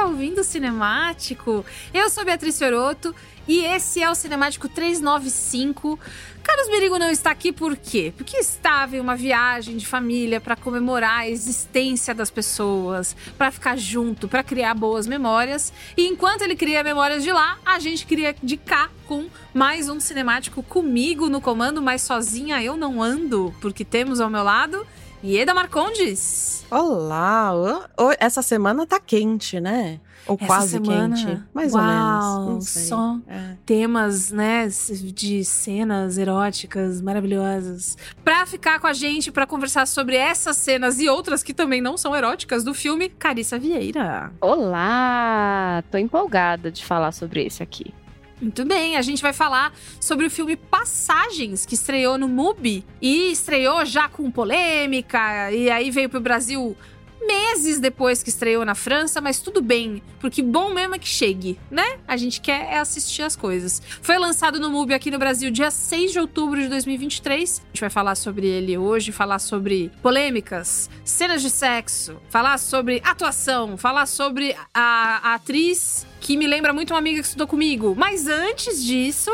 está ouvindo o Cinemático. Eu sou Beatriz Fioroto e esse é o Cinemático 395. Carlos Merigo não está aqui por quê? Porque estava em uma viagem de família para comemorar a existência das pessoas, para ficar junto, para criar boas memórias. E enquanto ele cria memórias de lá, a gente cria de cá com mais um cinemático comigo no comando, mas sozinha eu não ando, porque temos ao meu lado Ieda Marcondes. Olá! essa semana tá quente, né? Ou Essa quase semana, quente. Mais uau, ou menos. Só É. temas, né, de cenas eróticas maravilhosas. Pra ficar com a gente, pra conversar sobre essas cenas e outras que também não são eróticas do filme, Carissa Vieira. Olá! Tô empolgada de falar sobre esse aqui. Muito bem, a gente vai falar sobre o filme Passagens, que estreou no MUBI e estreou já com polêmica, e aí veio pro Brasil meses depois que estreou na França, mas tudo bem, porque bom mesmo é que chegue, né? A gente quer é assistir as coisas. Foi lançado no MUBI aqui no Brasil dia 6 de outubro de 2023. A gente vai falar sobre ele hoje, falar sobre polêmicas, cenas de sexo, falar sobre atuação, falar sobre a, a atriz que me lembra muito uma amiga que estudou comigo. Mas antes disso,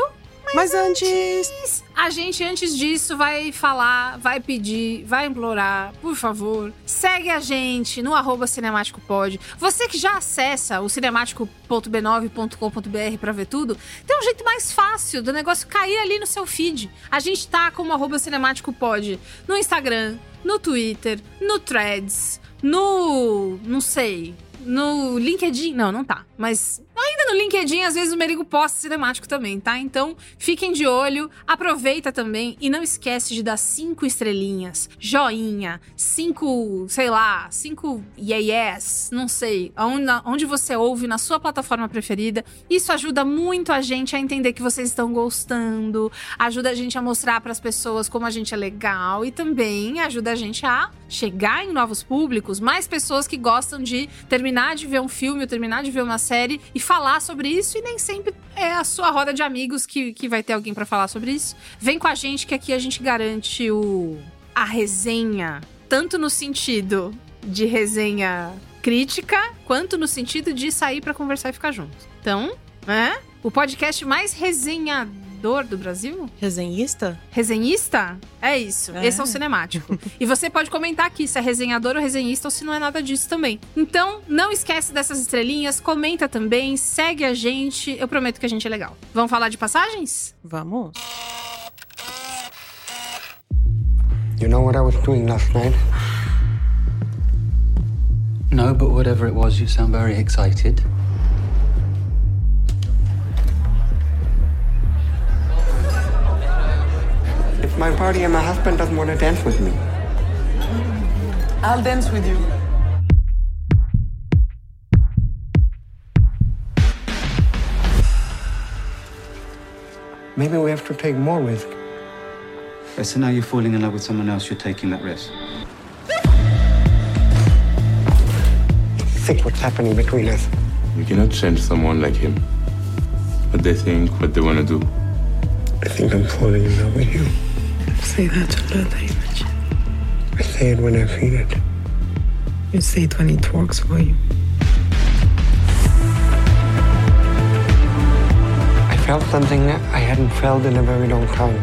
Mas antes. a gente, antes disso, vai falar, vai pedir, vai implorar, por favor, segue a gente no arroba cinemáticopod. Você que já acessa o cinemático.b9.com.br pra ver tudo, tem um jeito mais fácil do negócio cair ali no seu feed. A gente tá como arroba cinemáticopod no Instagram, no Twitter, no Threads, no... não sei... No LinkedIn, não, não tá. Mas ainda no LinkedIn, às vezes o Merigo posta cinemático também, tá? Então, fiquem de olho, aproveita também e não esquece de dar cinco estrelinhas, joinha, cinco, sei lá, cinco yeah, yes, não sei, onde, onde você ouve na sua plataforma preferida. Isso ajuda muito a gente a entender que vocês estão gostando, ajuda a gente a mostrar para as pessoas como a gente é legal e também ajuda a gente a chegar em novos públicos, mais pessoas que gostam de terminar de ver um filme ou terminar de ver uma série e falar sobre isso e nem sempre é a sua roda de amigos que, que vai ter alguém para falar sobre isso. Vem com a gente que aqui a gente garante o a resenha, tanto no sentido de resenha crítica, quanto no sentido de sair para conversar e ficar junto. Então, é o podcast mais do Brasil? Resenhista? Resenhista? É isso. É. Esse é o cinemático. e você pode comentar aqui se é resenhador ou resenhista ou se não é nada disso também. Então, não esquece dessas estrelinhas, comenta também, segue a gente. Eu prometo que a gente é legal. Vamos falar de passagens? Vamos. You know what I was doing last night? No, but whatever it was, you sound very excited. My party and my husband doesn't want to dance with me. I'll dance with you. Maybe we have to take more risk. Okay, so now you're falling in love with someone else, you're taking that risk. Think what's happening between us. You cannot change someone like him. What they think, what they want to do. I think I'm falling in love with you. Say that to another image. I say it when I feel it. You say it when it works for you. I felt something I hadn't felt in a very long time.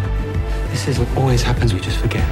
This is what always happens, we just forget.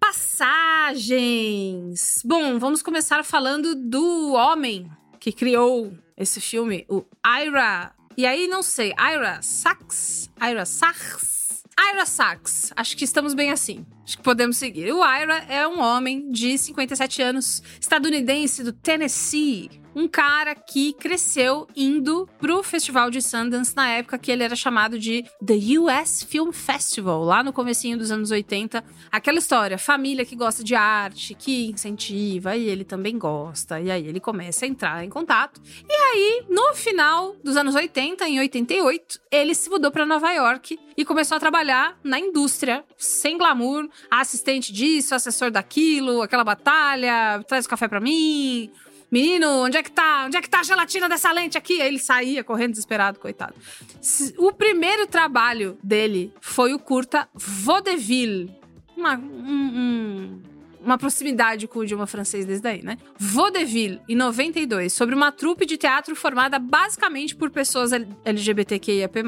Passagens! Bom, vamos começar falando do homem que criou esse filme, o Ira. E aí, não sei, Ira Sachs? Ira Sachs? Ira Sachs, acho que estamos bem assim. Acho que podemos seguir. O Ira é um homem de 57 anos, estadunidense do Tennessee. Um cara que cresceu indo pro Festival de Sundance na época que ele era chamado de The US Film Festival, lá no comecinho dos anos 80. Aquela história, família que gosta de arte, que incentiva, e ele também gosta. E aí ele começa a entrar em contato. E aí, no final dos anos 80, em 88, ele se mudou para Nova York e começou a trabalhar na indústria, sem glamour, assistente disso, assessor daquilo, aquela batalha, traz o café para mim, Menino, onde é que tá? Onde é que tá a gelatina dessa lente aqui? Aí ele saía correndo desesperado, coitado. O primeiro trabalho dele foi o curta Vaudeville. Uma, um, uma proximidade com o idioma francês desde daí, né? Vaudeville, em 92, sobre uma trupe de teatro formada basicamente por pessoas LGBTQIAP+,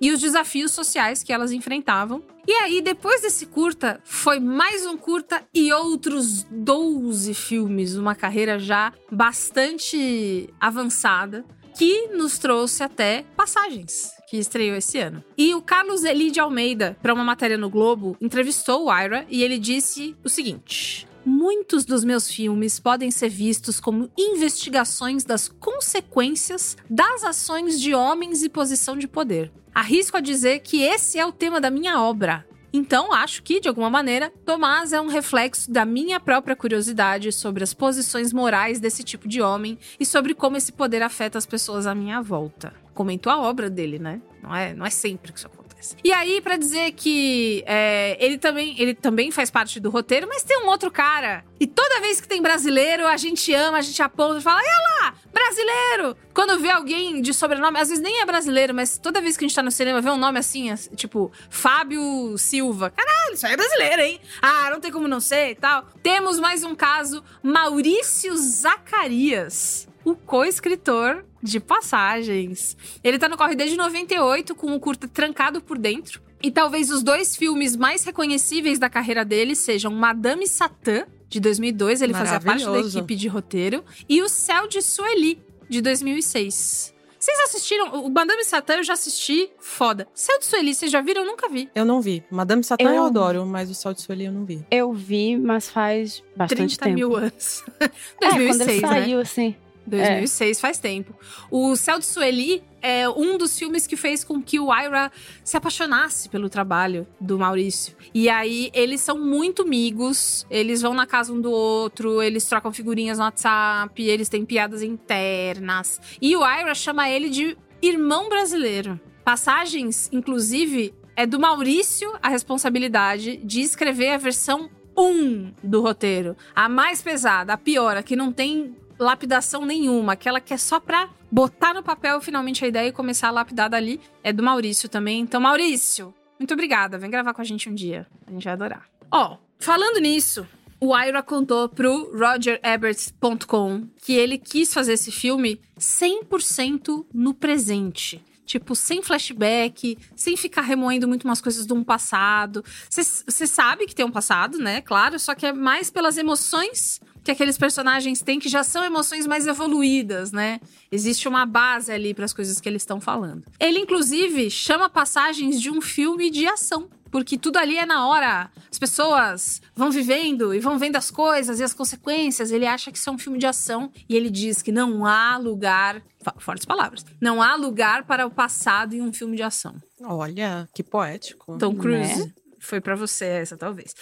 e os desafios sociais que elas enfrentavam. E aí, depois desse curta, foi mais um curta e outros 12 filmes, uma carreira já bastante avançada, que nos trouxe até Passagens, que estreou esse ano. E o Carlos Elide Almeida, para uma matéria no Globo, entrevistou o Ira e ele disse o seguinte: Muitos dos meus filmes podem ser vistos como investigações das consequências das ações de homens e posição de poder. Arrisco a dizer que esse é o tema da minha obra. Então, acho que, de alguma maneira, Tomás é um reflexo da minha própria curiosidade sobre as posições morais desse tipo de homem e sobre como esse poder afeta as pessoas à minha volta. Comentou a obra dele, né? Não é, não é sempre que isso acontece. E aí, para dizer que é, ele, também, ele também faz parte do roteiro, mas tem um outro cara. E toda vez que tem brasileiro, a gente ama, a gente aponta e fala: olha lá, brasileiro! Quando vê alguém de sobrenome, às vezes nem é brasileiro, mas toda vez que a gente tá no cinema, vê um nome assim, tipo Fábio Silva. Caralho, isso aí é brasileiro, hein? Ah, não tem como não ser e tal. Temos mais um caso: Maurício Zacarias o co-escritor de Passagens. Ele tá no Corre desde 98 com o curta Trancado por Dentro. E talvez os dois filmes mais reconhecíveis da carreira dele sejam Madame Satã, de 2002, ele fazia parte da equipe de roteiro, e O Céu de Sueli, de 2006. Vocês assistiram? O Madame Satã eu já assisti, foda. Céu de Sueli, vocês já viram? Eu nunca vi. Eu não vi. Madame Satã eu, Eu- adoro, mas o Sol de Sueli eu não vi. Eu vi, mas faz bastante 30 tempo. mil anos. É, quando 2006, ele né? saiu, assim. 2006 faz tempo. O Céu de Sueli é um dos filmes que fez com que o Ira se apaixonasse pelo trabalho do Maurício. E aí eles são muito amigos, eles vão na casa um do outro, eles trocam figurinhas no WhatsApp, eles têm piadas internas. E o Ira chama ele de irmão brasileiro. Passagens, inclusive, é do Maurício a responsabilidade de escrever a versão 1 do roteiro. A mais pesada, a pior, a que não tem lapidação nenhuma, aquela que é só pra botar no papel finalmente a ideia e começar a lapidar dali, é do Maurício também. Então, Maurício, muito obrigada. Vem gravar com a gente um dia. A gente vai adorar. Ó, falando nisso, o Ira contou pro RogerEbert.com que ele quis fazer esse filme 100% no presente. Tipo, sem flashback, sem ficar remoendo muito umas coisas de um passado. Você sabe que tem um passado, né? Claro, só que é mais pelas emoções que aqueles personagens têm, que já são emoções mais evoluídas, né? Existe uma base ali para as coisas que eles estão falando. Ele, inclusive, chama passagens de um filme de ação. Porque tudo ali é na hora. As pessoas vão vivendo e vão vendo as coisas e as consequências. Ele acha que isso é um filme de ação. E ele diz que não há lugar. Fortes palavras. Não há lugar para o passado em um filme de ação. Olha, que poético. Tom Cruise. Né? Foi pra você essa, talvez.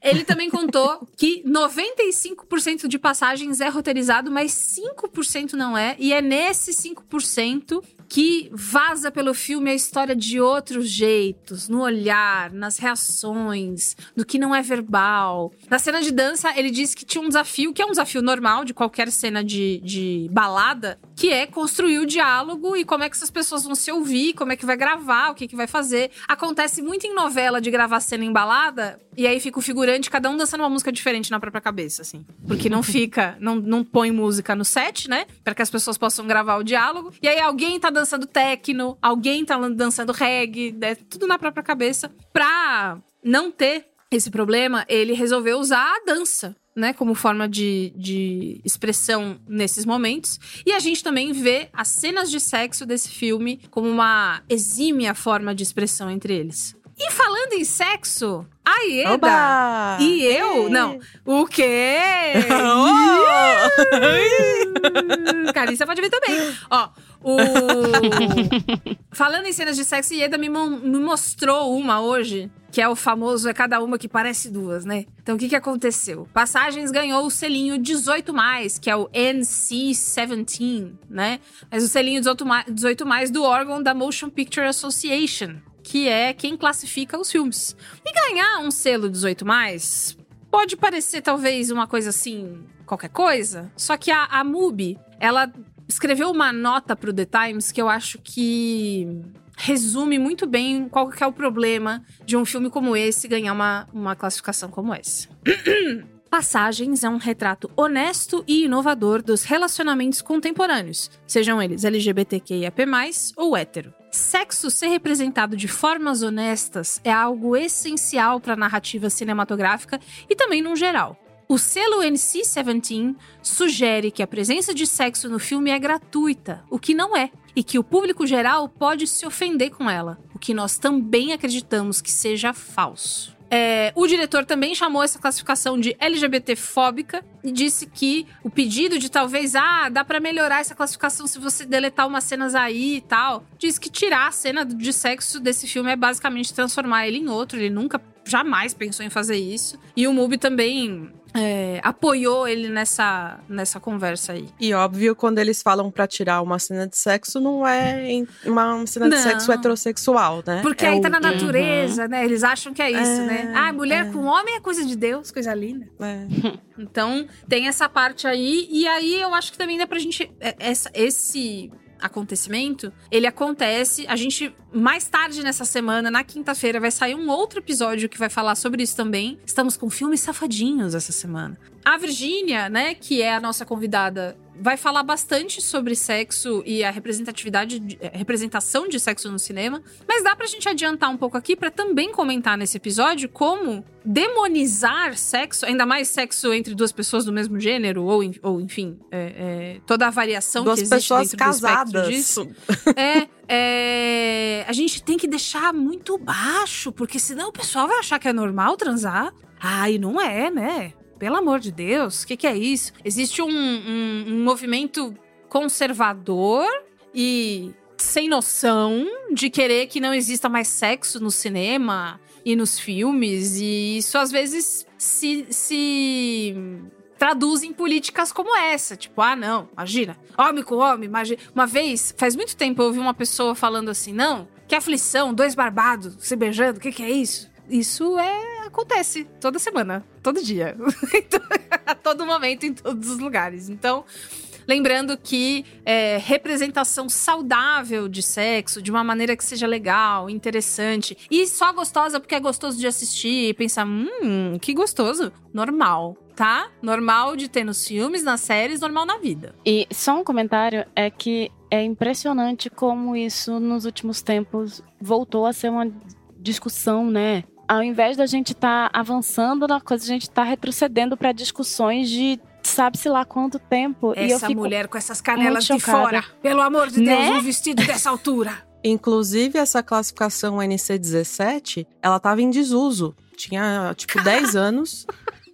Ele também contou que 95% de passagens é roteirizado, mas 5% não é. E é nesse 5% que vaza pelo filme a história de outros jeitos, no olhar, nas reações, do que não é verbal. Na cena de dança, ele disse que tinha um desafio, que é um desafio normal de qualquer cena de, de balada, que é construir o diálogo e como é que essas pessoas vão se ouvir, como é que vai gravar, o que, que vai fazer. Acontece muito em novela de gravar cena em balada, e aí fica o figurante, cada um dançando uma música diferente na própria cabeça, assim. Porque não fica, não, não põe música no set, né? Para que as pessoas possam gravar o diálogo. E aí alguém tá dançando techno, alguém tá dançando reggae, né? tudo na própria cabeça. Pra não ter esse problema, ele resolveu usar a dança. Né, como forma de, de expressão nesses momentos. E a gente também vê as cenas de sexo desse filme como uma exímia forma de expressão entre eles. E falando em sexo, a Ieda Oba! e eu. Ei! Não. O quê? Oh! Carissa pode ver também. Ó, o. Falando em cenas de sexo, Ieda me, mon- me mostrou uma hoje, que é o famoso é cada uma que parece duas, né? Então o que, que aconteceu? Passagens ganhou o selinho 18, que é o NC-17, né? Mas o selinho 18, mais- 18 mais do órgão da Motion Picture Association, que é quem classifica os filmes. E ganhar um selo 18 pode parecer talvez uma coisa assim, qualquer coisa, só que a, a MUBI, ela escreveu uma nota pro The Times que eu acho que resume muito bem qual que é o problema de um filme como esse ganhar uma, uma classificação como essa. Passagens é um retrato honesto e inovador dos relacionamentos contemporâneos, sejam eles LGBTQIAP+, ou hétero. Sexo ser representado de formas honestas é algo essencial para a narrativa cinematográfica e também no geral. O selo NC-17 sugere que a presença de sexo no filme é gratuita, o que não é, e que o público geral pode se ofender com ela, o que nós também acreditamos que seja falso. É, o diretor também chamou essa classificação de LGBT-fóbica e disse que o pedido de talvez, ah, dá pra melhorar essa classificação se você deletar umas cenas aí e tal. Diz que tirar a cena de sexo desse filme é basicamente transformar ele em outro. Ele nunca, jamais pensou em fazer isso. E o Mubi também é, apoiou ele nessa, nessa conversa aí. E óbvio, quando eles falam pra tirar uma cena de sexo, não é uma cena de Não. sexo heterossexual, né? Porque É aí tá na natureza, né? Eles acham que é isso, É, né? Ah, mulher com homem é coisa de Deus, coisa linda. É. Então, tem essa parte aí. E aí, eu acho que também dá pra gente... é, Essa, esse acontecimento, ele acontece... A gente mais tarde nessa semana, na quinta-feira, vai sair um outro episódio que vai falar sobre isso também. Estamos com filmes safadinhos essa semana. A Virgínia, né, que é a nossa convidada, vai falar bastante sobre sexo e a representatividade, de- eh, representação de sexo no cinema. Mas dá pra gente adiantar um pouco aqui pra também comentar nesse episódio como demonizar sexo, ainda mais sexo entre duas pessoas do mesmo gênero, ou, ou enfim, é, é, toda a variação Duas que existe pessoas dentro do espectro casadas. disso. É, é, a gente tem que deixar muito baixo, porque senão o pessoal vai achar que é normal transar. Ah, e não é, né? Pelo amor de Deus, o que, que é isso? Existe um, um- um movimento conservador e sem noção de querer que não exista mais sexo no cinema e nos filmes, e isso às vezes se, se traduz em políticas como essa. Tipo, ah, não, imagina, homem com homem, imagina. Uma vez, faz muito tempo, eu ouvi uma pessoa falando assim: não, que aflição, dois barbados se beijando, o que, que é isso? Isso é. acontece toda semana, todo dia. Então, a todo momento, em todos os lugares. Então. Lembrando que é, representação saudável de sexo, de uma maneira que seja legal, interessante. E só gostosa porque é gostoso de assistir e pensar, hum, que gostoso. Normal, tá? Normal de ter nos filmes, nas séries, normal na vida. E só um comentário é que é impressionante como isso nos últimos tempos voltou a ser uma discussão, né? Ao invés da gente estar avançando na coisa, a gente tá retrocedendo para discussões de sabe-se lá quanto tempo. e eu Essa fico mulher com essas canelas de fora. Pelo amor de Deus, Né? um vestido dessa altura. Inclusive, essa classificação NC17, ela tava em desuso. Tinha, tipo, 10 anos.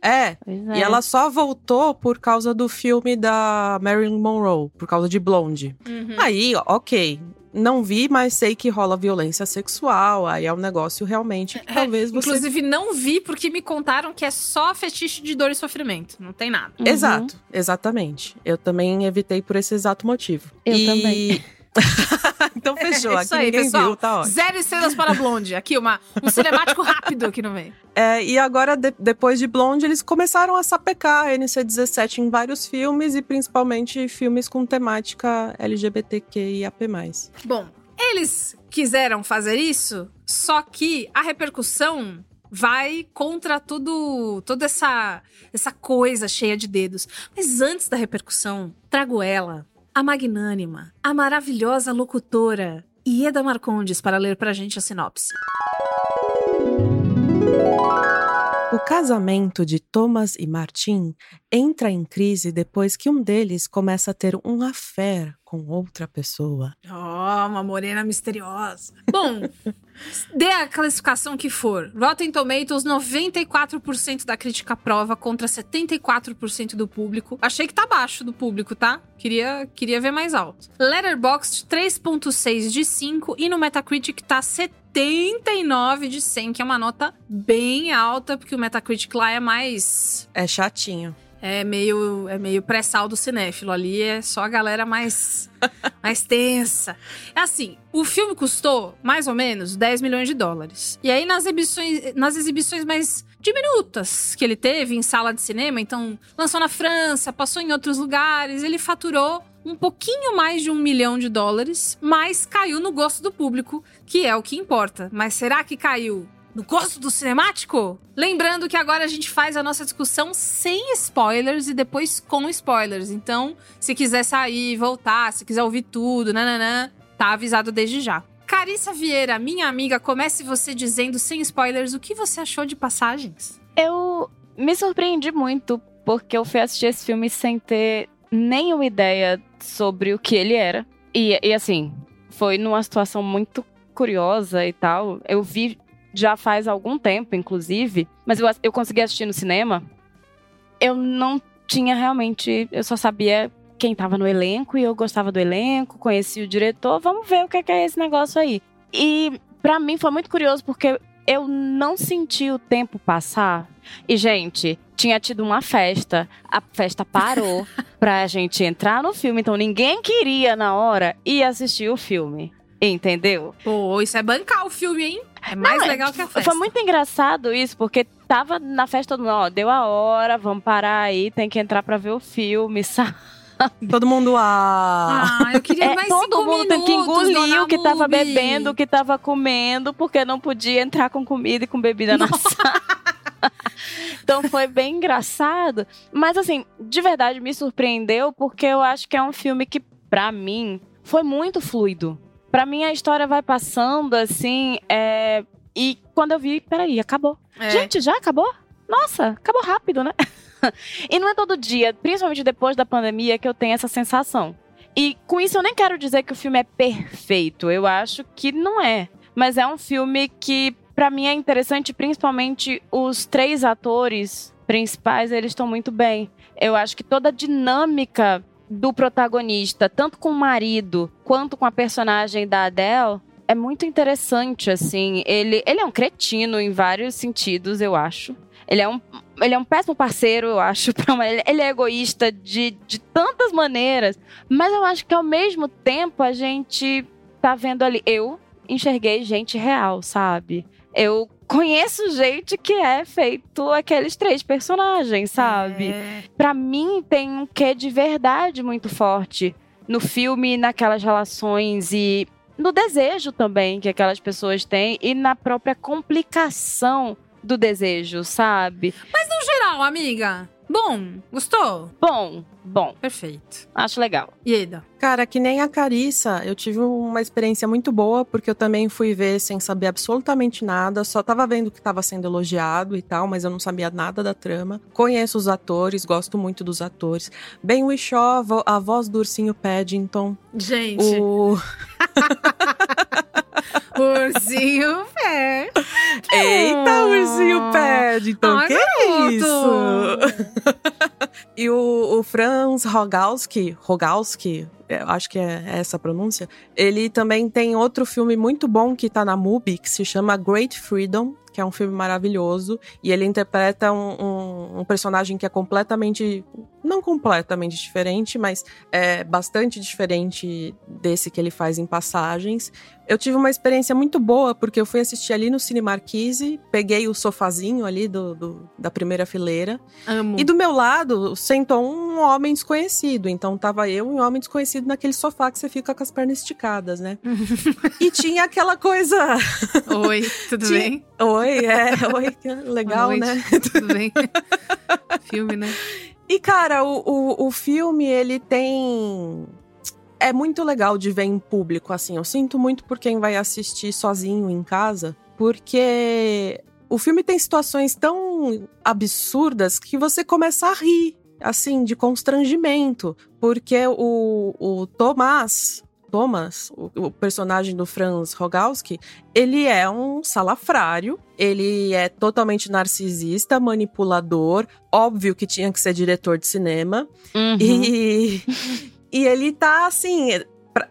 É, Pois e é. ela só voltou por causa do filme da Marilyn Monroe, por causa de Blonde. Uhum. Aí, ok. Não vi, mas sei que rola violência sexual. Aí é um negócio realmente que talvez você. Inclusive, não vi porque me contaram que é só fetiche de dor e sofrimento. Não tem nada. Uhum. Exato, exatamente. Eu também evitei por esse exato motivo. Eu E- também. então fechou, É aqui isso aí, pessoal. viu, tá. Zero estrelas para Blonde. Aqui, uma, um cinemático rápido aqui no meio. É, e agora, de- depois de Blonde, eles começaram a sapecar a NC-17 em vários filmes e principalmente filmes com temática LGBTQIAP+. Bom, eles quiseram fazer isso, só que a repercussão vai contra tudo, toda essa, essa coisa cheia de dedos. Mas antes da repercussão, trago ela, a magnânima, a maravilhosa locutora Ieda Marcondes para ler pra gente a sinopse. O casamento de Thomas e Martin entra em crise depois que um deles começa a ter um affair com outra pessoa. Oh, uma morena misteriosa. Bom, dê a classificação que for. Rotten Tomatoes, 94% da crítica aprova contra 74% do público. Achei que tá baixo do público, tá? Queria, queria ver mais alto. Letterboxd, 3.6 de 5 e no Metacritic tá 79 de 100, que é uma nota bem alta, porque o Metacritic lá é mais É chatinho. É meio, é meio pré-sal do cinéfilo. Ali é só a galera mais, mais tensa. É assim, o filme custou mais ou menos 10 milhões de dólares. E aí, nas exibições, nas exibições mais diminutas que ele teve em sala de cinema, então lançou na França, passou em outros lugares, ele faturou um pouquinho mais de um milhão de dólares, mas caiu no gosto do público, que é o que importa. Mas será que caiu no gosto do cinemático? Lembrando que agora a gente faz a nossa discussão sem spoilers e depois com spoilers. Então, se quiser sair, voltar, se quiser ouvir tudo, nananã, tá avisado desde já. Carissa Vieira, minha amiga, comece você dizendo sem spoilers o que você achou de passagens. Eu me surpreendi muito, porque eu fui assistir esse filme sem ter nenhuma ideia sobre o que ele era. E, e assim, foi numa situação muito curiosa e tal. Eu vi já faz algum tempo, inclusive, mas eu, eu consegui assistir no cinema. Eu não tinha realmente. Eu só sabia quem tava no elenco e eu gostava do elenco, conheci o diretor. Vamos ver o que é, que é esse negócio aí. E pra mim foi muito curioso porque eu não senti o tempo passar. E, gente, tinha tido uma festa. A festa parou pra gente entrar no filme. Então ninguém queria, na hora, ir assistir o filme. Entendeu? Pô, isso é bancar o filme, hein? É mais Não, legal que a festa. Foi muito engraçado isso, porque tava na festa todo mundo, ó, deu a hora, vamos parar aí, tem que entrar pra ver o filme, sabe? Todo mundo, ah. Ah, eu queria É, mais todo cinco mundo tem que engolir o que tava Mubi. bebendo, o que tava comendo, porque não podia entrar com comida e com bebida na sala. Então foi bem engraçado. Mas assim, de verdade me surpreendeu porque eu acho que é um filme que, pra mim, foi muito fluido. Pra mim a história vai passando assim, é... e quando eu vi, peraí, acabou. É. Gente, já acabou? Nossa, acabou rápido, né? e não é todo dia, principalmente depois da pandemia, que eu tenho essa sensação. E com isso eu nem quero dizer que o filme é perfeito. Eu acho que não é. Mas é um filme que, pra mim, é interessante, principalmente os três atores principais, eles estão muito bem. Eu acho que toda a dinâmica do protagonista, tanto com o marido quanto com a personagem da Adele, é muito interessante, assim. Ele, ele é um cretino em vários sentidos, eu acho. Ele é um, ele é um péssimo parceiro, eu acho. uma- ele, ele é egoísta de, de tantas maneiras. Mas eu acho que ao mesmo tempo a gente tá vendo ali. Eu enxerguei gente real, sabe? Eu conheço gente que é feito aqueles três personagens, sabe? É. Pra mim tem um quê de verdade muito forte no filme, naquelas relações e no desejo também que aquelas pessoas têm e na própria complicação do desejo, sabe? Mas no geral, amiga, bom, gostou? Bom, bom, Perfeito. acho legal. E Eda? Cara, que nem a Carissa, eu tive uma experiência muito boa, porque eu também fui ver sem saber absolutamente nada, só tava vendo que tava sendo elogiado e tal, mas eu não sabia nada da trama. Conheço os atores, gosto muito dos atores. Ben Whishaw, a voz do ursinho Paddington. Gente, O... ursinho pé. Eita, ursinho Paddington, Ai, que garoto! isso? e o, o Franz Rogalski, Rogalski, eu acho que é essa a pronúncia, ele também tem outro filme muito bom que tá na MUBI, que se chama Great Freedom, que é um filme maravilhoso, e ele interpreta um, um- um personagem que é completamente, não completamente diferente, mas é bastante diferente desse que ele faz em Passagens. Eu tive uma experiência muito boa, porque eu fui assistir ali no Cine Marquise, peguei o sofazinho ali do, do- da primeira fileira, Amo. e do meu lado sentou um homem desconhecido. Então tava eu e um homem desconhecido naquele sofá que você fica com as pernas esticadas, né? e tinha aquela coisa. Oi, tudo Tinha- bem? Oi, é, oi, legal, né? Tudo bem? Filme, né? E, cara, o, o, o filme, ele tem. É muito legal de ver em público, assim. Eu sinto muito por quem vai assistir sozinho em casa, porque o filme tem situações tão absurdas que você começa a rir, assim, de constrangimento. Porque o, o Tomás. Thomas, o, o personagem do Franz Rogalski, ele é um salafrário, ele é totalmente narcisista, manipulador, óbvio que tinha que ser diretor de cinema. Uhum. E, e ele tá assim.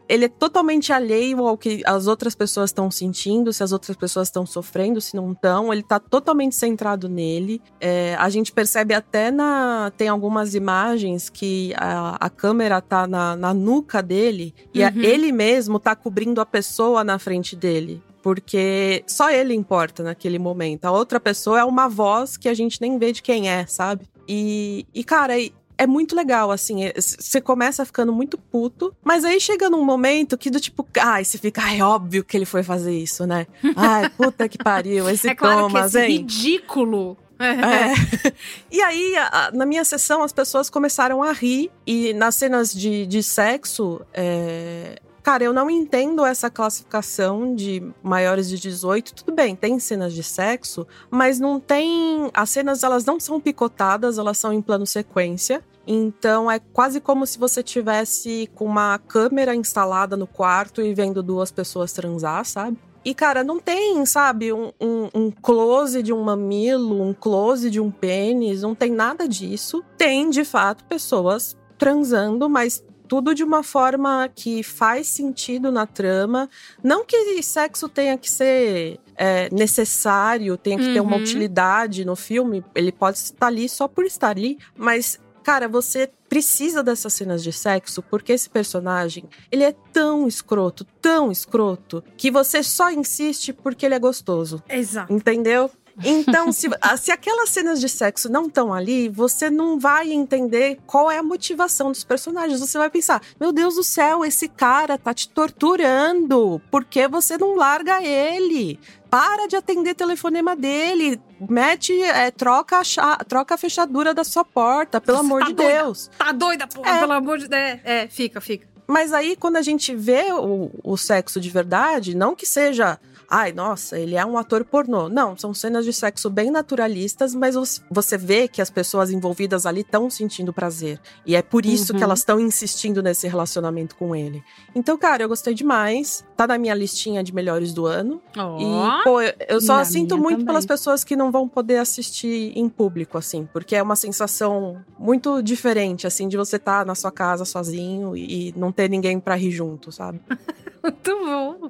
Ele é totalmente alheio ao que as outras pessoas estão sentindo, se as outras pessoas estão sofrendo, se não estão. Ele tá totalmente centrado nele. É, a gente percebe até na. Tem algumas imagens que a, a câmera tá na, na nuca dele e a- Uhum. ele mesmo tá cobrindo a pessoa na frente dele. Porque só ele importa naquele momento. A outra pessoa é uma voz que a gente nem vê de quem é, sabe? E, e cara, é muito legal, assim. é- Você começa ficando muito puto, mas aí chega num momento que do tipo, ai, você fica, ai, óbvio que ele foi fazer isso, né? Ai, puta que pariu, esse é claro Thomas, que esse hein? ridículo. É. E aí, a- na minha sessão, as pessoas começaram a rir. E nas cenas de, de sexo, é, cara, eu não entendo essa classificação de maiores de 18. Tudo bem, tem cenas de sexo, mas não tem. As cenas, elas não são picotadas, elas são em plano sequência. Então é quase como se você tivesse com uma câmera instalada no quarto e vendo duas pessoas transar, sabe? E, cara, não tem, sabe, um, um- um close de um mamilo, um close de um pênis, não tem nada disso. Tem, de fato, pessoas transando, mas tudo de uma forma que faz sentido na trama. Não que sexo tenha que ser é, necessário, tenha que ter uma Uhum. utilidade no filme, ele pode estar ali só por estar ali, mas. Cara, você precisa dessas cenas de sexo porque esse personagem, ele é tão escroto, tão escroto, que você só insiste porque ele é gostoso. Exato. Entendeu? Então, se, ah, se aquelas cenas de sexo não estão ali, você não vai entender qual é a motivação dos personagens. Você vai pensar: meu Deus do céu, esse cara tá te torturando. Por que você não larga ele? Para de atender telefonema dele. Mete, é, troca, a troca a fechadura da sua porta, pelo amor tá de doida? Deus. Tá doida, porra, É. pelo amor de Deus. É, é, fica, fica. Mas aí, quando a gente vê o, o sexo de verdade, não que seja. Ai, nossa, ele é um ator pornô. Não, são cenas de sexo bem naturalistas, mas você vê que as pessoas envolvidas ali estão sentindo prazer. E é por isso Uhum. que elas estão insistindo nesse relacionamento com ele. Então, cara, eu gostei demais. Tá na minha listinha de melhores do ano. Ó. E, pô, eu- só Na sinto muito também. pelas pessoas que não vão poder assistir em público, assim, porque é uma sensação muito diferente, assim, de você estar na sua casa sozinho e não ter ninguém pra rir junto, sabe? Muito bom.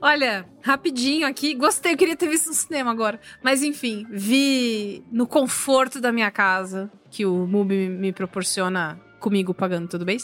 Olha, rapidinho aqui. Gostei, eu queria ter visto no cinema agora. Mas enfim, vi no conforto da minha casa, que o MUBI me proporciona comigo pagando tudo bem.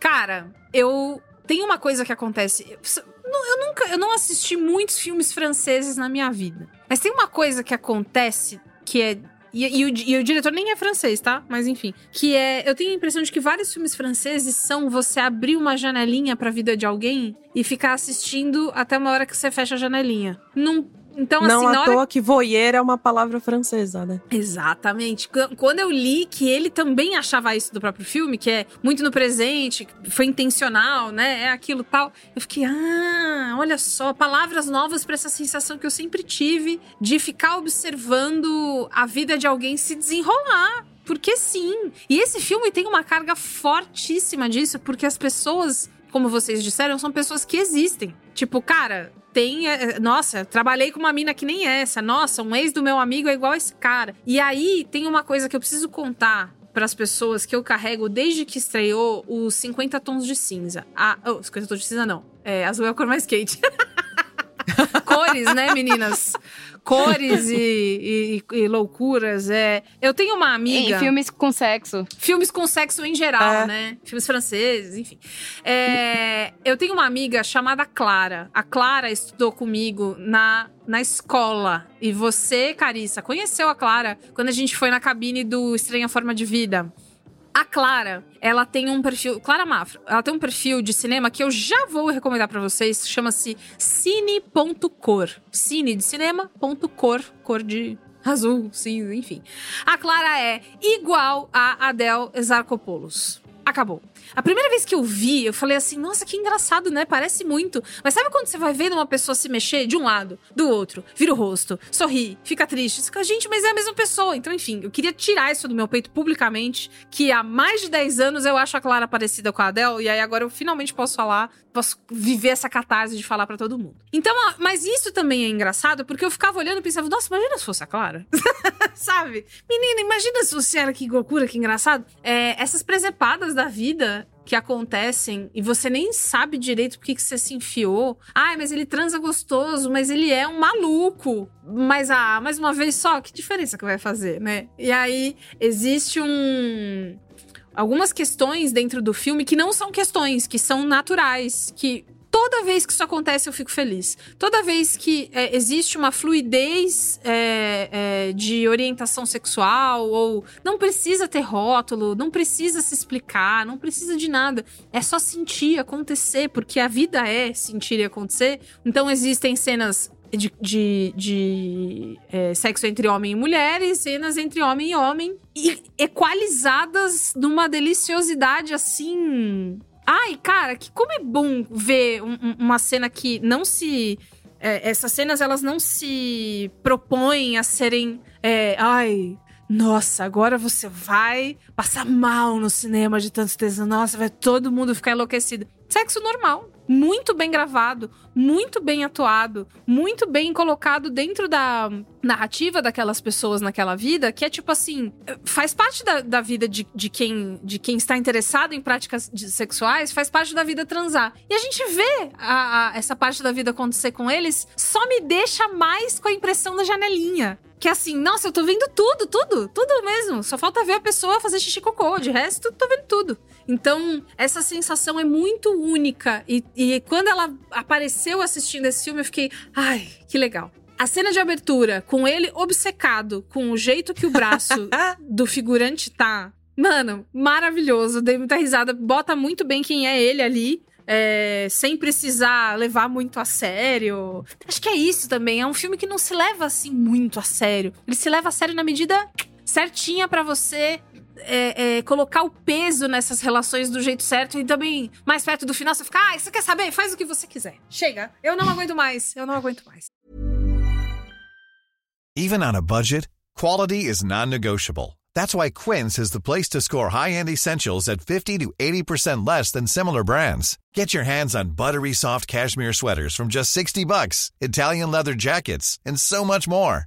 Cara, eu. Tem uma coisa que acontece. Eu, nunca. Eu não assisti muitos filmes franceses na minha vida. Mas tem uma coisa que acontece que é. E, e o, e o diretor nem é francês, tá? Mas enfim. Que é. Eu tenho a impressão de que vários filmes franceses são você abrir uma janelinha pra vida de alguém e ficar assistindo até uma hora que você fecha a janelinha. Não. Então, não assim, à hora toa que voyeur é uma palavra francesa, né? Exatamente. Qu- Quando eu li que ele também achava isso do próprio filme, que é muito no presente, foi intencional, né? É aquilo tal. Eu fiquei, ah, olha só, palavras novas pra essa sensação que eu sempre tive de ficar observando a vida de alguém se desenrolar. Porque sim. E esse filme tem uma carga fortíssima disso, porque as pessoas, como vocês disseram, são pessoas que existem. Tipo, cara, tem. é, Nossa, trabalhei com uma mina que nem essa. Nossa, um ex do meu amigo é igual esse cara. E aí tem uma coisa que eu preciso contar para as pessoas que eu carrego desde que estreou os 50 tons de cinza. Ah, oh, 50 tons de cinza não. É, azul é a cor mais quente. Cores, né, meninas? Cores e, e- e loucuras. É. Eu tenho uma amiga. Em filmes com sexo. Filmes com sexo em geral, É. né? Filmes franceses, enfim. É, eu tenho uma amiga chamada Clara. A Clara estudou comigo na, na escola. E você, Carissa, conheceu a Clara quando a gente foi na cabine do Estranha Forma de Vida. A Clara, ela tem um perfil. Clara Mafra, ela tem um perfil de cinema que eu já vou recomendar pra vocês. Chama-se cine.cor. Cine de cinema, ponto cor. De azul, cinza, enfim. A Clara é igual a Adele Exarchopoulos. Acabou. A primeira vez que eu vi, eu falei assim, nossa, que engraçado, né? Parece muito. Mas sabe quando você vai vendo uma pessoa se mexer de um lado, do outro, vira o rosto, sorri, fica triste? Fica, gente, mas é a mesma pessoa. Então, enfim, eu queria tirar isso do meu peito publicamente, que há mais de 10 anos eu acho a Clara parecida com a Adele, e aí agora eu finalmente posso falar, posso viver essa catarse de falar pra todo mundo. Então, mas isso também é engraçado, porque eu ficava olhando e pensava, nossa, imagina se fosse a Clara. Sabe? Menina, imagina se você era que loucura, que engraçado. É, essas presepadas da vida que acontecem e você nem sabe direito por que você se enfiou. Ai, mas ele transa gostoso, mas ele é um maluco. Mas, ah, mais uma vez só, que diferença que vai fazer, né? E aí, existe um... Algumas questões dentro do filme que não são questões, que são naturais, que toda vez que isso acontece eu fico feliz. Toda vez que é, existe uma fluidez é, é, de orientação sexual, ou não precisa ter rótulo, não precisa se explicar, não precisa de nada. É só sentir acontecer, porque a vida é sentir e acontecer. Então existem cenas de, de, de, é, sexo entre homem e mulher e cenas entre homem e homem. E equalizadas numa deliciosidade assim. Ai, cara, que como é bom ver um- um- uma cena que não se. é, essas cenas elas não se propõem a serem. é, ai. Nossa, agora você vai passar mal no cinema de tanto tesão. Nossa, vai todo mundo ficar enlouquecido. Sexo normal. Muito bem gravado, muito bem atuado, muito bem colocado dentro da narrativa daquelas pessoas naquela vida, que é tipo assim, faz parte da, da vida de, de, quem, de quem está interessado em práticas sexuais, faz parte da vida transar. E a gente vê a- a- essa parte da vida acontecer com eles, só me deixa mais com a impressão da janelinha. Que é assim, nossa, eu tô vendo tudo, tudo, tudo mesmo. Só falta ver a pessoa fazer xixi cocô. De resto, tô vendo tudo. Então, essa sensação é muito única. E, e quando ela apareceu assistindo esse filme, eu fiquei, ai, que legal. A cena de abertura, com ele obcecado com o jeito que o braço do figurante tá. Mano, maravilhoso. Dei muita risada. Bota muito bem quem é ele ali. é, sem precisar levar muito a sério. Acho que é isso também. É um filme que não se leva assim muito a sério. Ele se leva a sério na medida certinha pra você é, é, colocar o peso nessas relações do jeito certo e também mais perto do final você fica, ah, você quer saber? Faz o que você quiser. Chega. Eu não aguento mais. Eu não aguento mais. Even on a budget, quality is non-negotiable. That's why Quince is the place to score high-end essentials at 50 to 80% less than similar brands. Get your hands on buttery soft cashmere sweaters from just 60 bucks, Italian leather jackets, and so much more.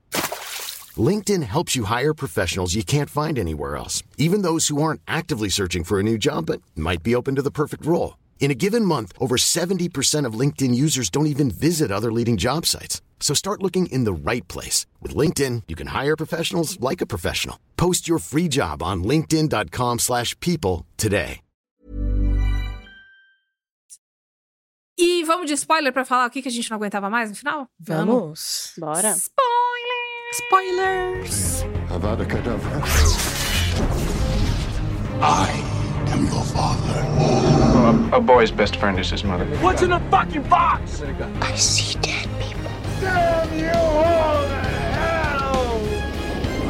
LinkedIn helps you hire professionals you can't find anywhere else, even those who aren't actively searching for a new job but might be open to the perfect role. In a given month, over 70% of LinkedIn users don't even visit other leading job sites. So start looking in the right place. With LinkedIn, you can hire professionals like a professional. Post your free job on linkedin.com/people slash people today. E vamos de spoiler pra falar o que, que a gente não aguentava mais no final? Vamos. Bora. Spoilers! Avada Kedavra. I am your father. A, a boy's best friend is his mother. What's in the fucking box? I see dead people. Damn you all to hell!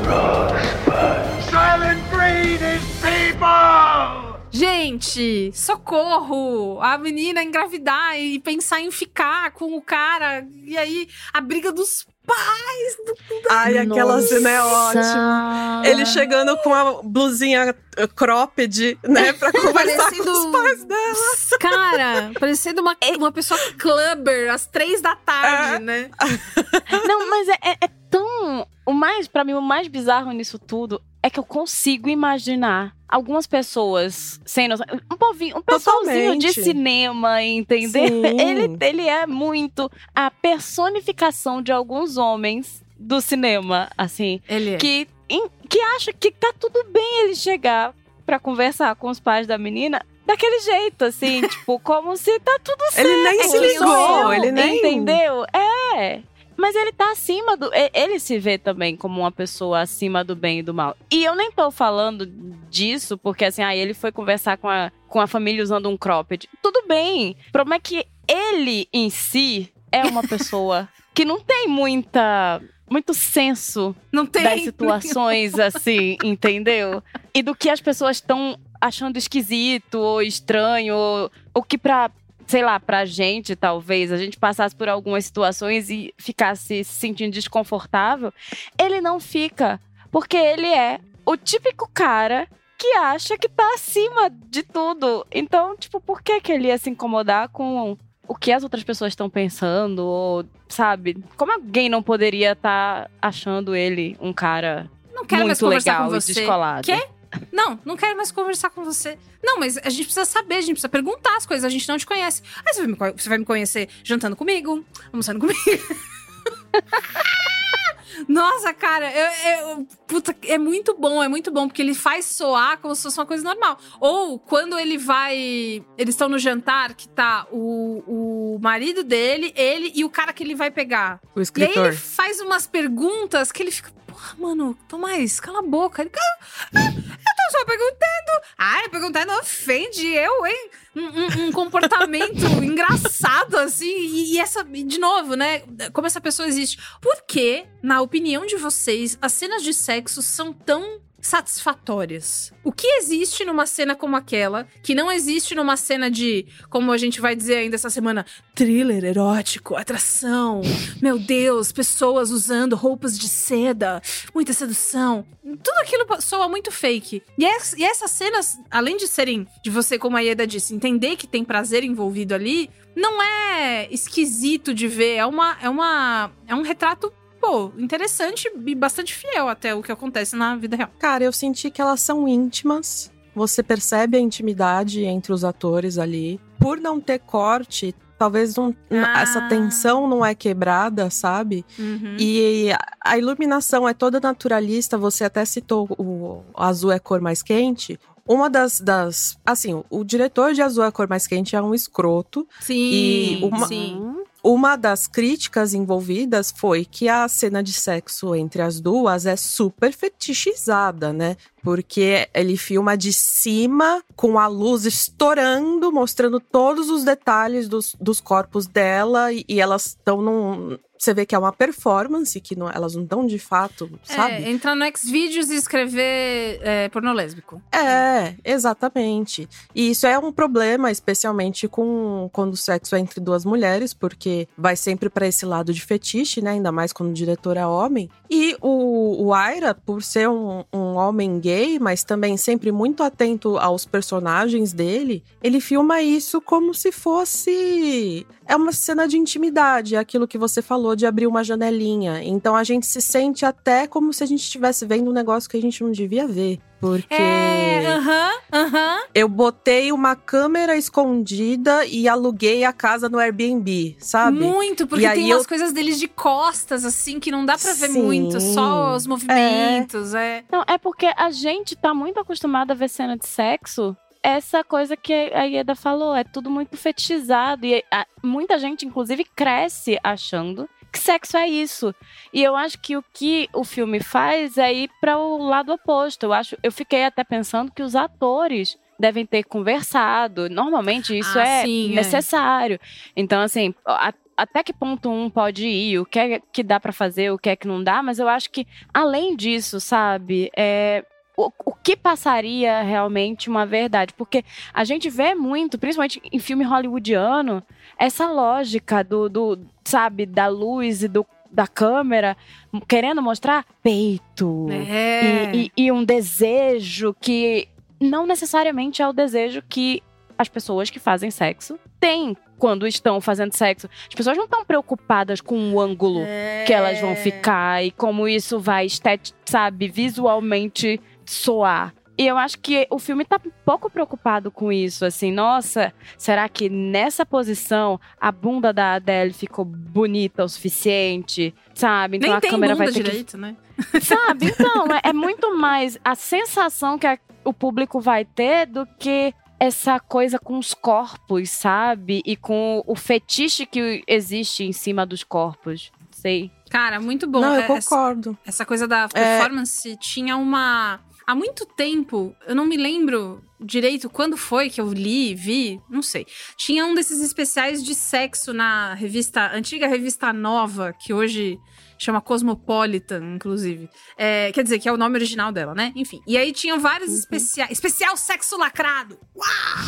Rosebud. Silent breed is people! Gente, socorro! A menina engravidar e pensar em ficar com o cara. E aí, a briga dos Do... Ai, aquela Nossa. cena é ótima. Ele chegando com a blusinha eh, cropped, né? Pra conversar com os pais dela. Cara, parecendo uma, uma pessoa clubber às três da tarde, né? Não, mas é, é- é tão. O mais, para mim, o mais bizarro nisso tudo é que eu consigo imaginar algumas pessoas sem noção. Um povinho, um pessoalzinho de cinema, entendeu? Sim. Ele, ele é muito a personificação de alguns homens do cinema, assim. Ele é. Que, em- que acha que tá tudo bem ele chegar pra conversar com os pais da menina. Daquele jeito, assim, tipo, como se tá tudo certo. Ele nem se ligou, ele nem- Entendeu? É. Mas ele tá acima do. Ele se vê também como uma pessoa acima do bem e do mal. E eu nem tô falando disso porque, assim, ah, ele foi conversar com a, com a família usando um cropped. Tudo bem. O problema é que ele em si é uma pessoa que não tem muita. Muito senso Não tem. das situações, assim, entendeu? E do que as pessoas estão achando esquisito ou estranho, ou, ou que pra, sei lá, pra gente, talvez, a gente passasse por algumas situações e ficasse se sentindo desconfortável, ele não fica. Porque ele é o típico cara que acha que tá acima de tudo. Então, tipo, por que, que ele ia se incomodar com o que as outras pessoas estão pensando? Ou, sabe? Como alguém não poderia estar achando ele um cara Não quero mais muito conversar legal com e você. descolado? Quê? Não, não quero mais conversar com você. Não, mas a gente precisa saber, a gente precisa perguntar as coisas, a gente não te conhece. Aí você vai me, você vai me conhecer jantando comigo, almoçando comigo. Nossa, cara, eu, eu- puta, é muito bom, é muito bom, porque ele faz soar como se fosse uma coisa normal. Ou quando ele vai. Eles estão no jantar, que tá o, o marido dele, ele e o cara que ele vai pegar. O E aí escritor. ele faz umas perguntas que ele fica, porra, mano, Tomás, cala a boca. Ele, "Ah, ah, eu só perguntando. Ai, perguntando ofende eu, hein? Um, um- um comportamento engraçado, assim. E, e essa, de novo, né? Como essa pessoa existe. Por que, na opinião de vocês, as cenas de sexo são tão satisfatórias. O que existe numa cena como aquela que não existe numa cena de, como a gente vai dizer ainda essa semana, thriller erótico, atração, meu Deus, pessoas usando roupas de seda, muita sedução. Tudo aquilo soa muito fake. E, es- essas cenas, além de serem de você, como a Ieda disse, entender que tem prazer envolvido ali, não é esquisito de ver, é uma é uma é um retrato Pô, interessante e bastante fiel até o que acontece na vida real. Cara, eu senti que elas são íntimas. você percebe a intimidade entre os atores ali. Por não ter corte, talvez não, Ah. essa tensão não é quebrada, sabe? Uhum. E a iluminação é toda naturalista. Você até citou o azul é cor mais quente. Uma das, das. Assim, o diretor de Azul é a Cor Mais Quente é um escroto. Sim, E uma- sim. Uma das críticas envolvidas foi que a cena de sexo entre as duas é super fetichizada, né? Porque ele filma de cima, com a luz estourando, mostrando todos os detalhes dos, dos corpos dela, e, e elas estão num. Você vê que é uma performance, que não- elas não estão de fato, sabe? É, entrar no Xvideos e escrever é, pornô lésbico. É, exatamente. E isso é um problema, especialmente com quando o sexo é entre duas mulheres, porque vai sempre pra esse lado de fetiche, né? Ainda mais quando o diretor é homem. E o, o Aira, por ser um, um homem gay, mas também sempre muito atento aos personagens dele, ele filma isso como se fosse. É uma cena de intimidade, é aquilo que você falou de abrir uma janelinha. Então a gente se sente até como se a gente estivesse vendo um negócio que a gente não devia ver. Porque. É, aham, aham. Eu botei uma câmera escondida e aluguei a casa no Airbnb, sabe? Muito, porque E aí tem umas eu- coisas deles de costas, assim, que não dá pra ver Sim. muito, só os movimentos, é. Não, é porque a gente tá muito acostumado a ver cena de sexo. Essa coisa que a Ieda falou, é tudo muito fetichizado. E a- muita gente, inclusive, cresce achando que sexo é isso. E eu acho que o que o filme faz é ir para o lado oposto. Eu acho, eu fiquei até pensando que os atores devem ter conversado. Normalmente isso Ah, é sim, é. necessário. Então, assim, a- até que ponto um pode ir, o que é que dá pra fazer, o que é que não dá, mas eu acho que além disso, sabe, é o, o que passaria realmente uma verdade? Porque a gente vê muito, principalmente em filme hollywoodiano, essa lógica do, do sabe, da luz e do da câmera querendo mostrar peito É. e, e- e um desejo que não necessariamente é o desejo que as pessoas que fazem sexo têm quando estão fazendo sexo. As pessoas não estão preocupadas com o ângulo que elas vão ficar e como isso vai, sabe, visualmente soar. E eu acho que o filme tá um pouco preocupado com isso, assim, nossa, será que nessa posição a bunda da Adele ficou bonita o suficiente, sabe? Então Nem a tem câmera bunda vai ter direito, né? que Sabe? Então, é, é muito mais a sensação que a- o público vai ter do que essa coisa com os corpos, sabe? E com o fetiche que existe em cima dos corpos. Sei. Cara, muito bom. Não, eu É, concordo. Essa, essa coisa da É. performance tinha uma. Há muito tempo, eu não me lembro direito quando foi que eu li, vi, não sei. Tinha um desses especiais de sexo na revista, antiga revista Nova, que hoje chama Cosmopolitan, inclusive. É, quer dizer, que é o nome original dela, né? Enfim. E aí tinham vários especiais. Especial sexo lacrado! Uau!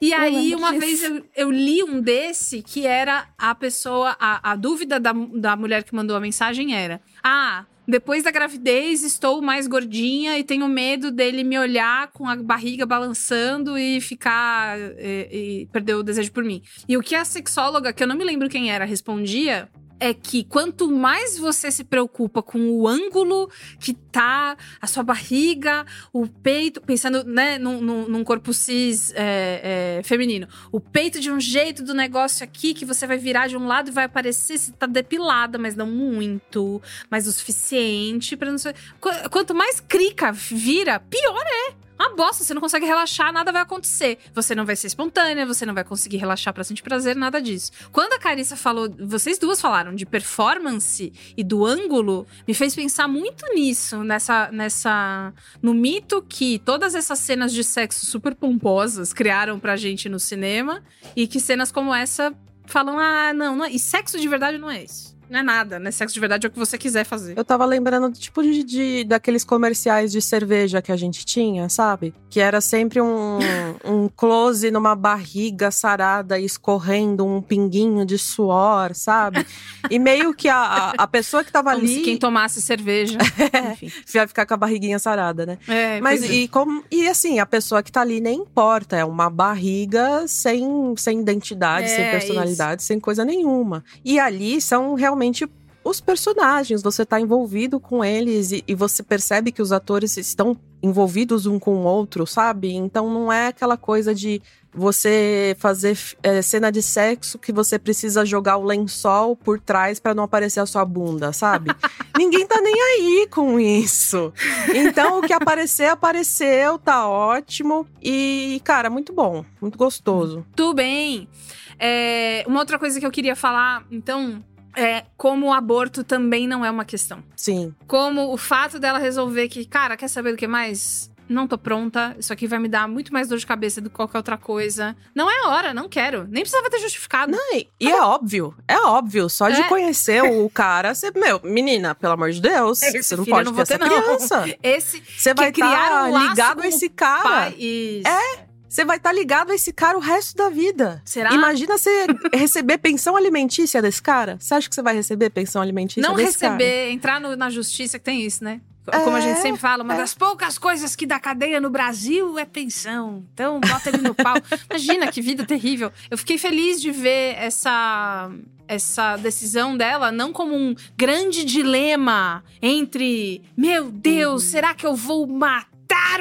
E Eu aí, uma disso. vez eu, eu li um desse que era a pessoa, a, a dúvida da, da mulher que mandou a mensagem era: Ah, depois da gravidez estou mais gordinha e tenho medo dele me olhar com a barriga balançando e ficar. e, e perder o desejo por mim. E o que a sexóloga, que eu não me lembro quem era, respondia. É que quanto mais você se preocupa com o ângulo que tá a sua barriga, o peito, pensando né, num, num- corpo cis é, é, feminino, o peito de um jeito do negócio aqui que você vai virar de um lado e vai aparecer se tá depilada, mas não muito, mas o suficiente para não ser. Qu- Quanto mais crica vira, pior é. Uma bosta, você não consegue relaxar, nada vai acontecer. Você não vai ser espontânea, você não vai conseguir relaxar pra sentir prazer, nada disso. Quando a Carissa falou, vocês duas falaram de performance e do ângulo, me fez pensar muito nisso, nessa nessa no mito que todas essas cenas de sexo super pomposas criaram pra gente no cinema e que cenas como essa falam: "Ah, não, não é, e sexo de verdade não é isso". Não é nada, né? Sexo de verdade é o que você quiser fazer. Eu tava lembrando tipo de, de- daqueles comerciais de cerveja que a gente tinha, sabe? Que era sempre um, um close numa barriga sarada escorrendo um pinguinho de suor, sabe? E meio que a, a, a pessoa que tava Como ali se quem tomasse cerveja. Enfim. vai ficar com a barriguinha sarada, né? É, Mas é. e, como, e assim, a pessoa que tá ali nem importa, é uma barriga sem, sem identidade, sem É, personalidade, sem coisa nenhuma. E ali são realmente os personagens, você tá envolvido com eles e, e você percebe que os atores estão envolvidos um com o outro, sabe? Então não é aquela coisa de você fazer é, cena de sexo que você precisa jogar o lençol por trás para não aparecer a sua bunda, sabe? Ninguém tá nem aí com isso. Então o que aparecer, apareceu, tá ótimo. E, cara, muito bom, muito gostoso. Tudo bem. É, uma outra coisa que eu queria falar, então, é como o aborto também não é uma questão. Sim. Como o fato dela resolver que, cara, quer saber do que mais? Não tô pronta, isso aqui vai me dar muito mais dor de cabeça do que qualquer outra coisa. Não é a hora, não quero. Nem precisava ter justificado. Não, e, e é óbvio, é óbvio. Só de É. conhecer o cara, você, meu, menina, pelo amor de Deus, Esse você não pode eu ter vou essa ter, não. criança. Esse Você vai criaram estar um ligado a esse cara. pai. Isso. É. Você vai estar ligado a esse cara o resto da vida. Será? Imagina você receber pensão alimentícia desse cara. Você acha que você vai receber pensão alimentícia Não desse cara? receber, entrar no- na justiça, que tem isso, né? Como a É, gente sempre fala, uma das poucas coisas que dá cadeia no Brasil é pensão. Então, bota ele no pau. Imagina que vida terrível. Eu fiquei feliz de ver essa, essa decisão dela não como um grande dilema entre, meu Deus, Uhum. será que eu vou matar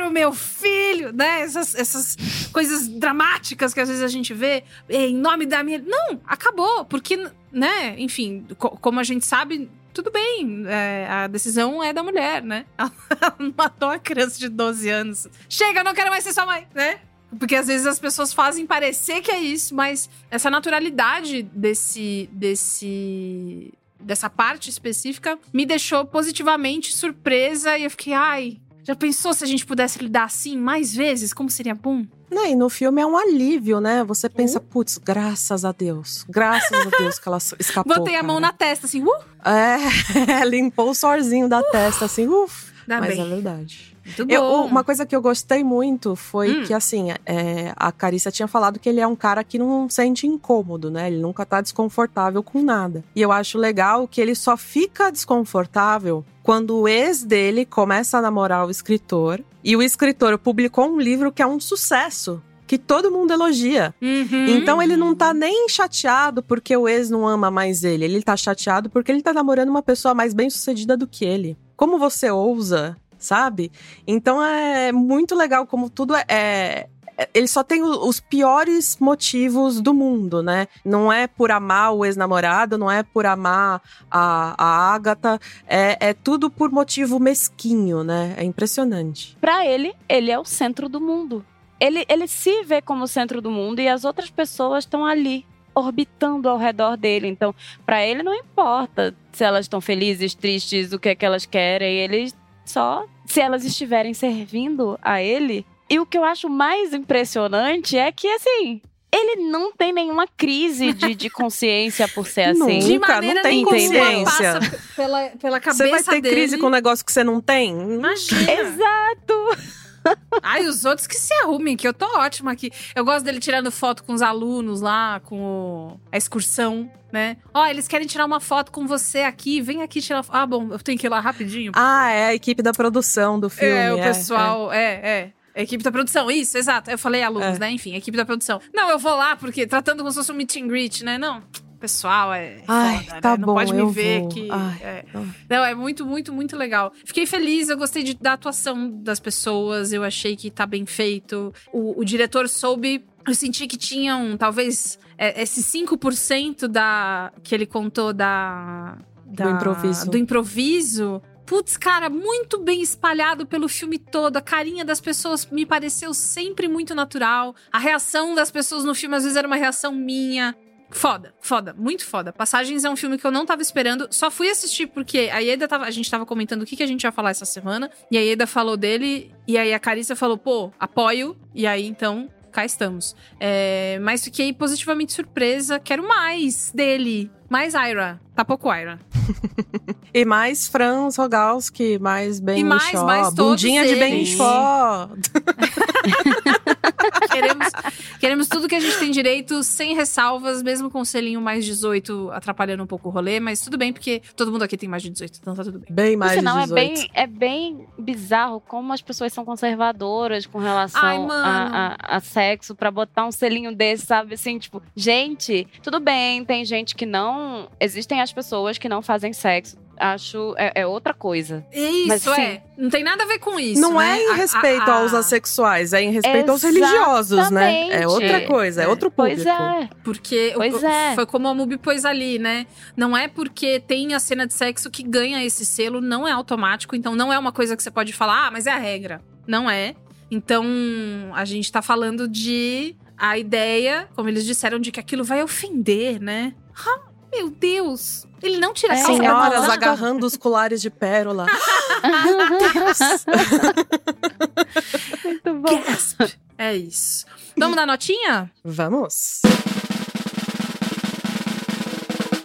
o meu filho? Né? Essas, essas coisas dramáticas que às vezes a gente vê em nome da minha. Não, acabou. Porque, né? Enfim, co- como a gente sabe, tudo bem, é, a decisão é da mulher, né? Ela matou a criança de 12 anos. Chega, eu não quero mais ser sua mãe, né? Porque às vezes as pessoas fazem parecer que é isso, mas essa naturalidade desse. desse. dessa parte específica me deixou positivamente surpresa e eu fiquei, ai. Já pensou se a gente pudesse lidar assim mais vezes? Como seria bom? Não, e no filme é um alívio, né? Você pensa, Uhum. putz, graças a Deus. Graças a Deus que ela escapou. Botei a mão cara. na testa, assim, uh! É, limpou o sorzinho da testa, assim, uff. Mas bem. é verdade. Muito Eu- bom. uma coisa que eu gostei muito foi Hum. que, assim, é, a Carissa tinha falado que ele é um cara que não sente incômodo, né? Ele nunca tá desconfortável com nada. E eu acho legal que ele só fica desconfortável quando o ex dele começa a namorar o escritor. E o escritor publicou um livro que é um sucesso. Que todo mundo elogia. Uhum. Então ele não tá nem chateado porque o ex não ama mais ele. Ele tá chateado porque ele tá namorando uma pessoa mais bem sucedida do que ele. Como você ousa, sabe? Então é muito legal como tudo é. é- ele só tem os piores motivos do mundo, né? Não é por amar o ex-namorado, não é por amar a, a Agatha, é, é tudo por motivo mesquinho, né? É impressionante. Pra ele, ele é o centro do mundo. Ele, ele se vê como o centro do mundo e as outras pessoas estão ali, orbitando ao redor dele. Então, pra ele não importa se elas estão felizes, tristes, o que é que elas querem. Ele só. Se elas estiverem servindo a ele. E o que eu acho mais impressionante é que, assim. Ele não tem nenhuma crise de, de consciência por ser assim. De Nunca, maneira não tem consciência. pela, pela cabeça Você vai ter dele. crise com um negócio que você não tem? Imagina. Exato! Ai, os outros que se arrumem, que eu tô ótima aqui. Eu gosto dele tirando foto com os alunos lá, com o- a excursão, né? Ó, eles querem tirar uma foto com você aqui, vem aqui tirar foto. Ah, bom, eu tenho que ir lá rapidinho. Ah, é a equipe da produção do filme. é, o pessoal, é, é. A equipe da produção, isso, exato. Eu falei alunos, É. né? Enfim, equipe da produção. Não, eu vou lá, porque tratando como se fosse um meet and greet, né? Não, pessoal é Ai, foda, tá né? Não bom, pode me eu ver vou. que... Ai, é. não. É muito, muito, muito legal. Fiquei feliz, eu gostei de- da atuação das pessoas, eu achei que tá bem feito. O, o diretor soube. Eu senti que tinham, talvez, é, esse 5% da, que ele contou da, da- improviso. Do improviso. Putz, cara, muito bem espalhado pelo filme todo. A carinha das pessoas me pareceu sempre muito natural. A reação das pessoas no filme, às vezes, era uma reação minha. Foda, foda, muito foda. Passagens é um filme que eu não tava esperando. Só fui assistir porque a Ieda tava. A gente tava comentando o que, que a gente ia falar essa semana. E a Ieda falou dele. E aí a Carissa falou, pô, apoio. E aí então. Cá estamos. É, mas fiquei positivamente surpresa. Quero mais dele. Mais Ira. Tá pouco Ira. E mais Franz Rogalski, mais Ben E mais- Whishaw, mais todos Bundinha de Ben eles. Whishaw. queremos, queremos tudo que a gente tem direito, sem ressalvas, mesmo com o selinho mais 18 atrapalhando um pouco o rolê, mas tudo bem, porque todo mundo aqui tem mais de 18, então tá tudo bem. Bem mais sinal, de é 18. bem, é bem bizarro como as pessoas são conservadoras com relação Ai, a, a- a sexo pra botar um selinho desse, sabe? Assim, tipo, gente, tudo bem, tem gente que não. Existem as pessoas que não fazem sexo. Acho. É, é outra coisa. Isso, Mas, assim, é. Não tem nada a ver com isso. Não né? é em A- respeito a- a- aos assexuais, é em respeito aos religiosos, né? É outra coisa, é outro público. Pois é. Porque o- Pois é. foi como a Mubi pôs ali, né? Não é porque tem a cena de sexo que ganha esse selo, não é automático, então não é uma coisa que você pode falar, ah, mas é a regra. Não é. Então, a gente tá falando de a ideia, como eles disseram, de que aquilo vai ofender, né? Meu Deus! Ele não tira a É, calça Senhoras agarrando os colares de pérola. Muito bom. Gasp! É isso. Vamos dar notinha? Vamos.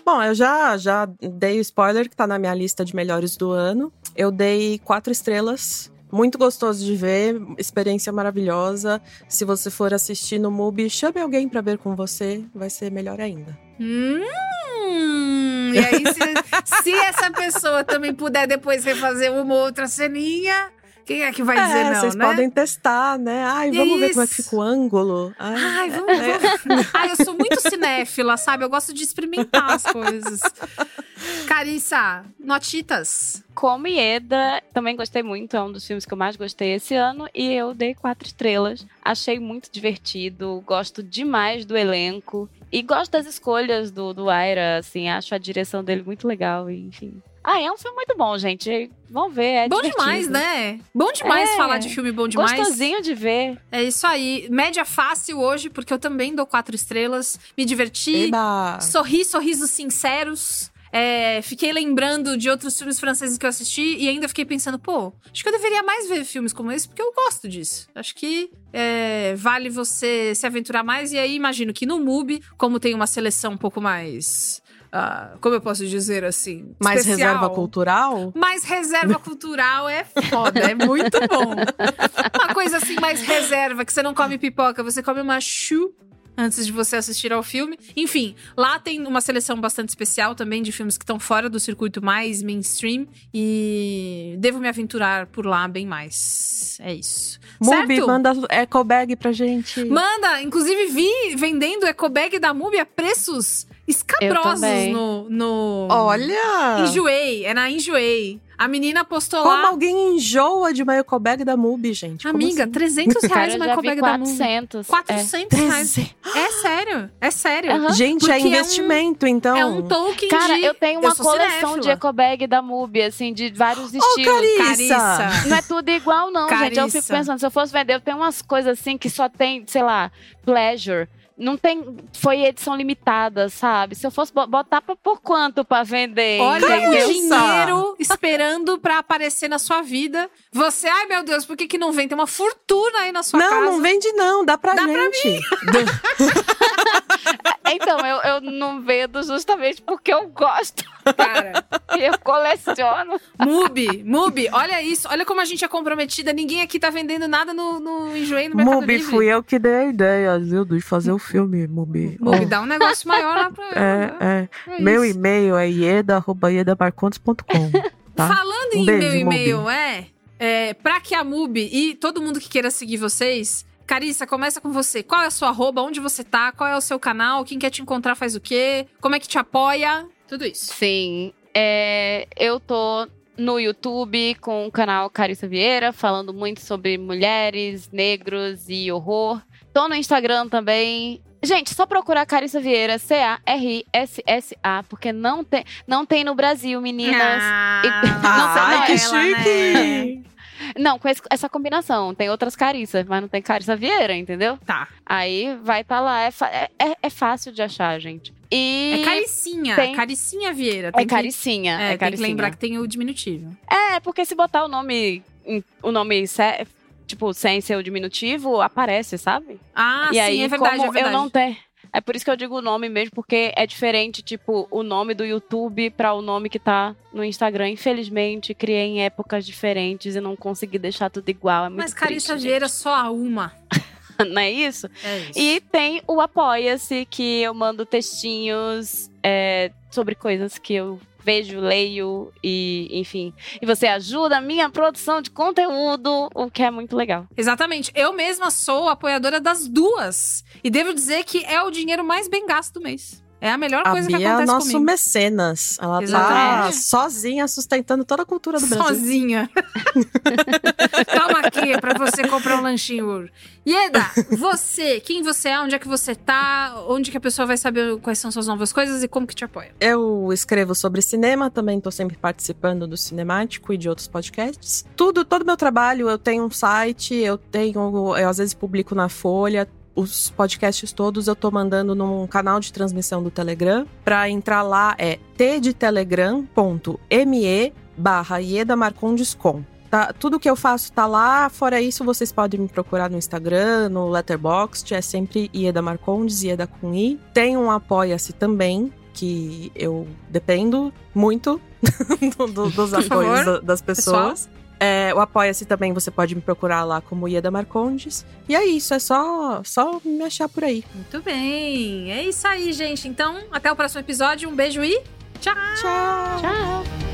Bom, eu já, já dei o spoiler que tá na minha lista de melhores do ano. Eu dei quatro estrelas. Muito gostoso de ver, experiência maravilhosa. Se você for assistir no MUBI, chame alguém pra ver com você, vai ser melhor ainda. Hum, e aí, se, se essa pessoa também puder depois refazer uma ou outra ceninha, quem é que vai dizer é, não, vocês né? podem testar, né? Ai, vamos ver como é que Isso. fica o ângulo. Ai, Ai, é- vamos, é- vamos. Ai, eu sou muito cinéfila, sabe? Eu gosto de experimentar as coisas. Carissa, notitas. Como Ieda, também gostei muito, é um dos filmes que eu mais gostei esse ano, e eu dei quatro estrelas. Achei muito divertido, gosto demais do elenco, e gosto das escolhas do, do Aira, assim, acho a direção dele muito legal, enfim. Ah, é um filme muito bom, gente. Vamos ver, é bom divertido. demais, né? Bom demais É. falar de filme bom demais. Gostosinho de ver. É isso aí. Média fácil hoje, porque eu também dou quatro estrelas. Me diverti. Eba! Sorri, sorrisos sinceros. É, fiquei lembrando de outros filmes franceses que eu assisti e ainda fiquei pensando, pô, acho que eu deveria mais ver filmes como esse, porque eu gosto disso. Acho que é, vale você se aventurar mais. E aí, imagino que no MUBI, como tem uma seleção um pouco mais. ah, como eu posso dizer assim? Mais especial, reserva cultural? mais reserva cultural é foda, é muito bom. Uma coisa assim, mais reserva, que você não come pipoca, você come uma chu antes de você assistir ao filme. Enfim, lá tem uma seleção bastante especial também de filmes que estão fora do circuito mais mainstream e devo me aventurar por lá bem mais. É isso. MUBI, certo? manda eco bag pra gente. Manda, inclusive vi vendendo ecobag da Mubi a preços escabrosos no, no Olha! Enjoei, é na Enjoei. A menina postou Como lá. alguém enjoa de uma eco bag da MUBI, gente? Como Amiga, assim? 300 Cara, reais eu vi ecobag da Mubi. 400. 400 reais. É sério, é sério. Aham. Gente, Porque é é um- investimento, então. É um token Cara, de... eu tenho uma sou coleção de cinéfila. ecobag da Mubi, assim, de vários Ô, estilos. Carissa! Carissa. Não é tudo igual, não, gente. Eu fico Carissa. pensando, se eu fosse vender, eu tenho umas coisas assim que só tem, sei lá, pleasure. Não tem. Foi edição limitada, sabe? Se eu fosse bo- botar pra, por quanto pra vender? Olha entendeu? o dinheiro esperando pra aparecer na sua vida. Você, ai meu Deus, por que, que não vem? Tem uma fortuna aí na sua Não, casa. não vende não, dá pra Dá pra gente. Então, eu, eu não vendo justamente porque eu gosto. Cara, E eu coleciono. Mubi, Mubi, olha isso. Olha como a gente é comprometida. Ninguém aqui tá vendendo nada no, no Enjoei no Mercado Mubi, Livre. fui eu que dei a ideia, viu, de fazer o filme, Mubi. Mubi, Ó, dá um negócio maior lá pra... É, é. É Meu e-mail é ieda.iedamarcontes.com. Tá? Falando Um em beijo, meu e-mail, é, é pra que a Mubi e todo mundo que queira seguir vocês, Carissa, começa com você. Qual é a sua arroba? Onde você tá? Qual é o seu canal? Quem quer te encontrar faz o quê? Como é que te apoia? Tudo isso. Sim. É, eu tô no YouTube com o canal Carissa Vieira, falando muito sobre mulheres, negros e horror. Tô no Instagram também. Gente, só procurar Carissa Vieira, C-A-R-I-S-S-A, porque não tem, não tem no Brasil, meninas. Ah, E- não Ai, não, que ela, chique! Não, com essa combinação. Tem outras Carissas, mas não tem Carissa Vieira, entendeu? Tá. Aí vai estar lá. É, é, é- é fácil de achar, gente. E É Caricinha. tem- Caricinha Vieira. é Tem que- Caricinha. É, É, tem que Caricinha. lembrar que tem o diminutivo. É, porque se botar o nome, o nome, tipo, sem ser o diminutivo, aparece, sabe? Ah, e sim, aí, é verdade, é verdade. eu não tenho... É por isso que eu digo o nome mesmo, porque é diferente, tipo, o nome do YouTube para o nome que tá no Instagram. Infelizmente, criei em épocas diferentes e não consegui deixar tudo igual. É muito Mas Carissa Vieira só há uma. não é isso? É isso. E tem o Apoia-se, que eu mando textinhos é, sobre coisas que eu vejo, leio e, enfim. E você ajuda a minha produção de conteúdo, o que é muito legal. Exatamente. Eu mesma sou apoiadora das duas. E devo dizer que é o dinheiro mais bem gasto do mês. É a melhor A coisa que Bia é acontece nosso comigo. mecenas. Ela tá Exatamente. sozinha sustentando toda a cultura do Brasil. Sozinha. Toma aqui pra você comprar um lanchinho. Ieda, você, quem você é, onde é que você tá, onde que a pessoa vai saber quais são suas novas coisas e como que te apoia. Eu escrevo sobre cinema, também tô sempre participando do Cinemático e de outros podcasts. Tudo, todo meu trabalho, eu tenho um site, eu tenho, eu às vezes publico na Folha. Os podcasts todos eu tô mandando num canal de transmissão do Telegram. Pra entrar lá é tdtelegram.me barra Ieda Marcondes com. Tá, tudo que eu faço tá lá. Fora isso, vocês podem me procurar no Instagram, no Letterboxd. É sempre Ieda Marcondes, Ieda com I. Tem um Apoia-se também, que eu dependo muito do- do- dos apoios favor, da- das pessoas. É, o Apoia-se também, você pode me procurar lá como Ieda Marcondes. E é isso, é só, só me achar por aí. Muito bem. É isso aí, gente. Então, até o próximo episódio. Um beijo e tchau. Tchau. Tchau.